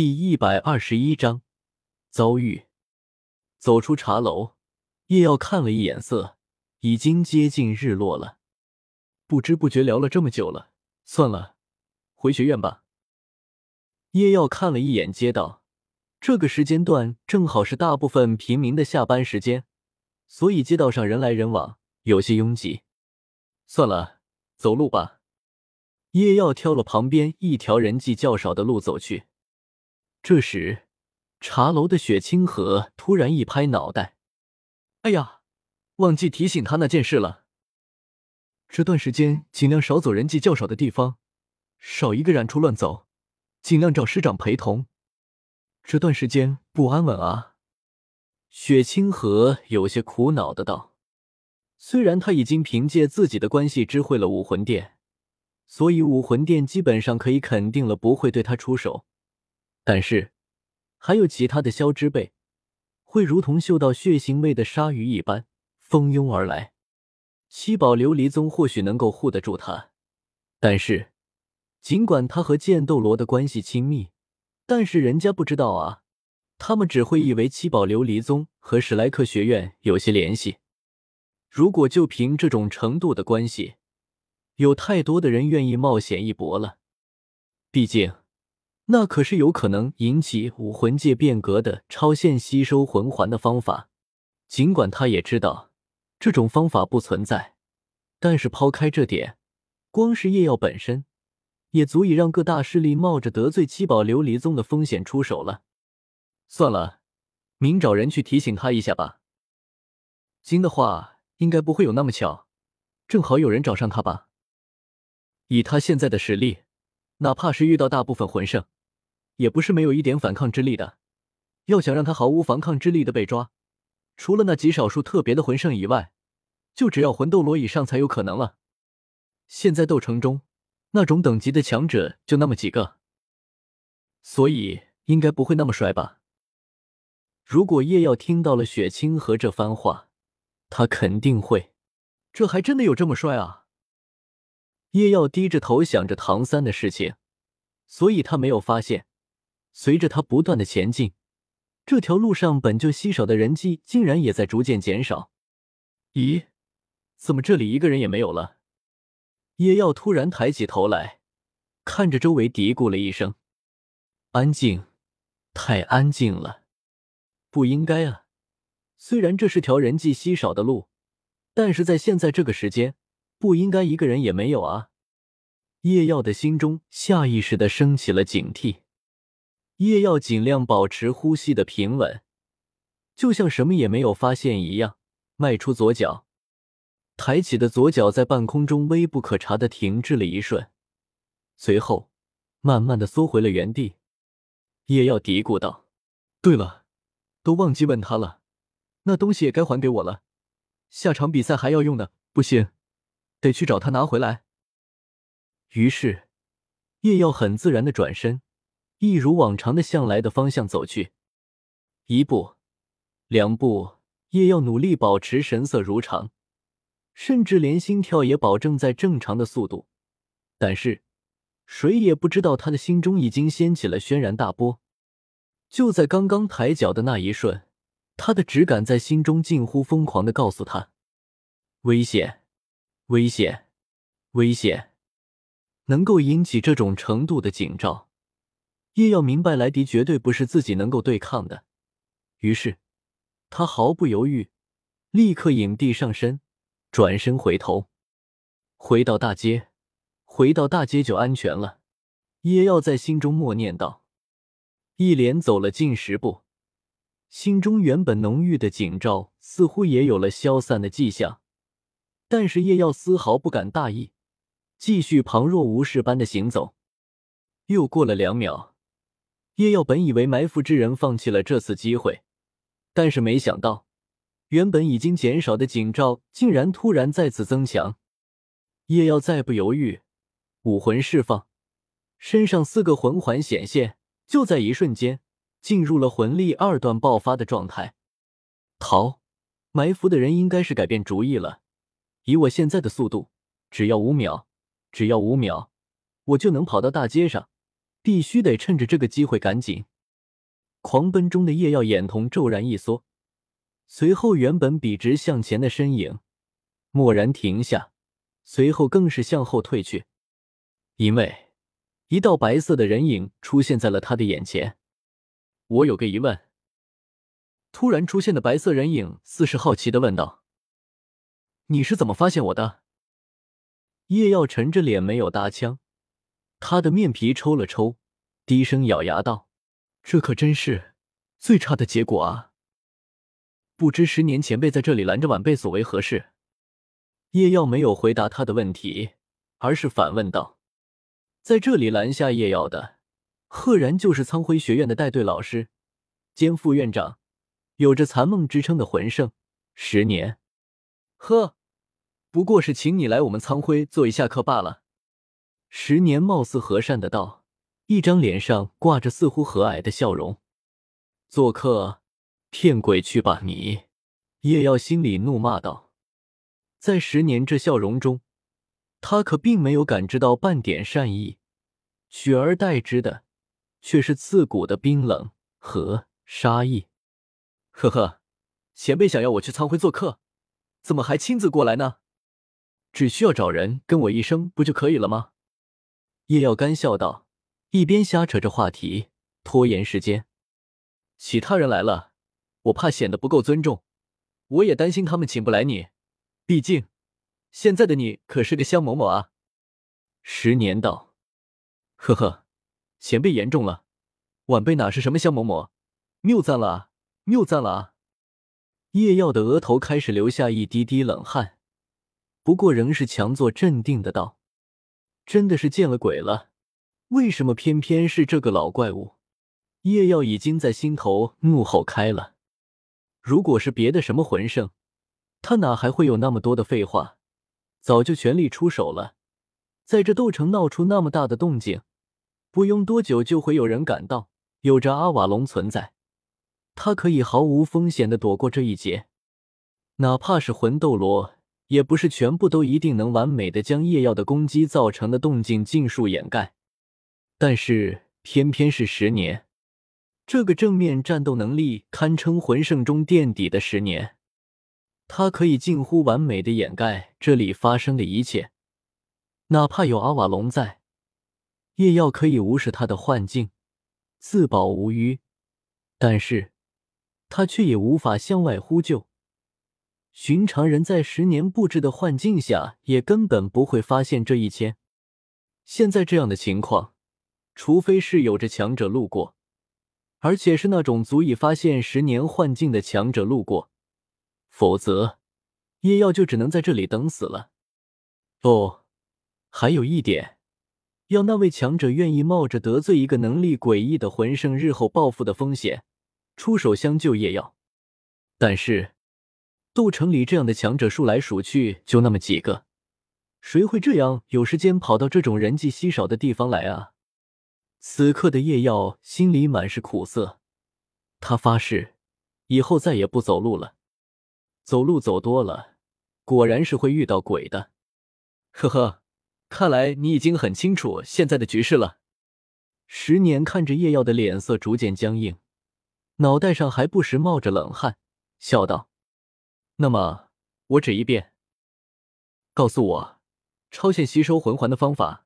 第一百二十一章遭遇。走出茶楼，叶耀看了一眼色，已经接近日落了。不知不觉聊了这么久了，算了，回学院吧。叶耀看了一眼街道，这个时间段正好是大部分平民的下班时间，所以街道上人来人往，有些拥挤。算了，走路吧。叶耀挑了旁边一条人迹较少的路走去。这时，茶楼的雪清河突然一拍脑袋：“哎呀，忘记提醒他那件事了。这段时间尽量少走人迹较少的地方，少一个染处乱走，尽量找师长陪同。这段时间不安稳啊。”雪清河有些苦恼的道：“虽然他已经凭借自己的关系知会了武魂殿。”所以武魂殿基本上可以肯定了不会对他出手，但是还有其他的消之辈会如同嗅到血腥味的鲨鱼一般蜂拥而来。七宝琉璃宗或许能够护得住他，但是尽管他和剑斗罗的关系亲密，但是人家不知道啊，他们只会以为七宝琉璃宗和史莱克学院有些联系。如果就凭这种程度的关系，有太多的人愿意冒险一搏了，毕竟那可是有可能引起武魂界变革的超限吸收魂环的方法。尽管他也知道这种方法不存在，但是抛开这点，光是夜药本身也足以让各大势力冒着得罪七宝琉璃宗的风险出手了。算了，明找人去提醒他一下吧。今的话应该不会有那么巧，正好有人找上他吧。以他现在的实力，哪怕是遇到大部分魂圣，也不是没有一点反抗之力的。要想让他毫无反抗之力的被抓，除了那极少数特别的魂圣以外，就只要魂斗罗以上才有可能了。现在斗城中，那种等级的强者就那么几个，所以应该不会那么衰吧？如果叶耀听到了雪清河这番话，他肯定会。这还真的有这么帅啊！叶耀低着头想着唐三的事情，所以他没有发现，随着他不断的前进，这条路上本就稀少的人迹竟然也在逐渐减少。咦，怎么这里一个人也没有了？叶耀突然抬起头来，看着周围嘀咕了一声：“安静，太安静了，不应该啊！虽然这是条人迹稀少的路，但是在现在这个时间。”不应该一个人也没有啊！叶耀的心中下意识的升起了警惕。叶耀尽量保持呼吸的平稳，就像什么也没有发现一样，迈出左脚，抬起的左脚在半空中微不可察的停滞了一瞬，随后慢慢的缩回了原地。叶耀嘀咕道：“对了，都忘记问他了，那东西也该还给我了，下场比赛还要用呢，不行。”得去找他拿回来。于是，叶耀很自然的转身，一如往常的向来的方向走去。一步，两步，叶要努力保持神色如常，甚至连心跳也保证在正常的速度。但是，谁也不知道他的心中已经掀起了轩然大波。就在刚刚抬脚的那一瞬，他的直感在心中近乎疯狂的告诉他：危险。危险，危险！能够引起这种程度的警兆，叶耀明白莱迪绝对不是自己能够对抗的。于是，他毫不犹豫，立刻引地上身，转身回头，回到大街，回到大街就安全了。叶耀在心中默念道，一连走了近十步，心中原本浓郁的警兆似乎也有了消散的迹象。但是叶耀丝毫不敢大意，继续旁若无事般的行走。又过了两秒，叶耀本以为埋伏之人放弃了这次机会，但是没想到，原本已经减少的警兆竟然突然再次增强。叶耀再不犹豫，武魂释放，身上四个魂环显现，就在一瞬间进入了魂力二段爆发的状态。逃！埋伏的人应该是改变主意了。以我现在的速度，只要五秒，只要五秒，我就能跑到大街上。必须得趁着这个机会赶紧。狂奔中的叶耀眼瞳骤然一缩，随后原本笔直向前的身影蓦然停下，随后更是向后退去，因为一道白色的人影出现在了他的眼前。我有个疑问。突然出现的白色人影似是好奇的问道：“你是怎么发现我的？”叶耀沉着脸没有搭腔，他的面皮抽了抽，低声咬牙道：“这可真是最差的结果啊！不知十年前辈在这里拦着晚辈所为何事？”叶耀没有回答他的问题，而是反问道：“在这里拦下叶耀的，赫然就是苍辉学院的带队老师兼副院长。”有着残梦之称的魂圣，十年，呵，不过是请你来我们苍辉做一下客罢了。十年貌似和善的道，一张脸上挂着似乎和蔼的笑容。做客，骗鬼去吧你！叶耀心里怒骂道，在十年这笑容中，他可并没有感知到半点善意，取而代之的却是刺骨的冰冷和杀意。呵呵，前辈想要我去苍辉做客，怎么还亲自过来呢？只需要找人跟我一声不就可以了吗？叶耀干笑道，一边瞎扯着话题，拖延时间。其他人来了，我怕显得不够尊重，我也担心他们请不来你。毕竟，现在的你可是个香某某啊。十年道，呵呵，前辈言重了，晚辈哪是什么香某某，谬赞了啊。谬赞了啊！叶耀的额头开始流下一滴滴冷汗，不过仍是强作镇定的道：“真的是见了鬼了，为什么偏偏是这个老怪物？”叶耀已经在心头怒吼开了。如果是别的什么魂圣，他哪还会有那么多的废话？早就全力出手了。在这斗城闹出那么大的动静，不用多久就会有人赶到。有着阿瓦隆存在。他可以毫无风险的躲过这一劫，哪怕是魂斗罗，也不是全部都一定能完美的将夜耀的攻击造成的动静尽数掩盖。但是偏偏是十年，这个正面战斗能力堪称魂圣中垫底的十年，他可以近乎完美的掩盖这里发生的一切，哪怕有阿瓦隆在，夜耀可以无视他的幻境，自保无虞。但是。他却也无法向外呼救。寻常人在十年布置的幻境下，也根本不会发现这一切。现在这样的情况，除非是有着强者路过，而且是那种足以发现十年幻境的强者路过，否则叶耀就只能在这里等死了。哦，还有一点，要那位强者愿意冒着得罪一个能力诡异的魂圣日后报复的风险。出手相救叶耀，但是斗城里这样的强者数来数去就那么几个，谁会这样有时间跑到这种人迹稀少的地方来啊？此刻的叶耀心里满是苦涩，他发誓以后再也不走路了。走路走多了，果然是会遇到鬼的。呵呵，看来你已经很清楚现在的局势了。十年看着叶耀的脸色逐渐僵硬。脑袋上还不时冒着冷汗，笑道：“那么我只一遍，告诉我超限吸收魂环的方法。”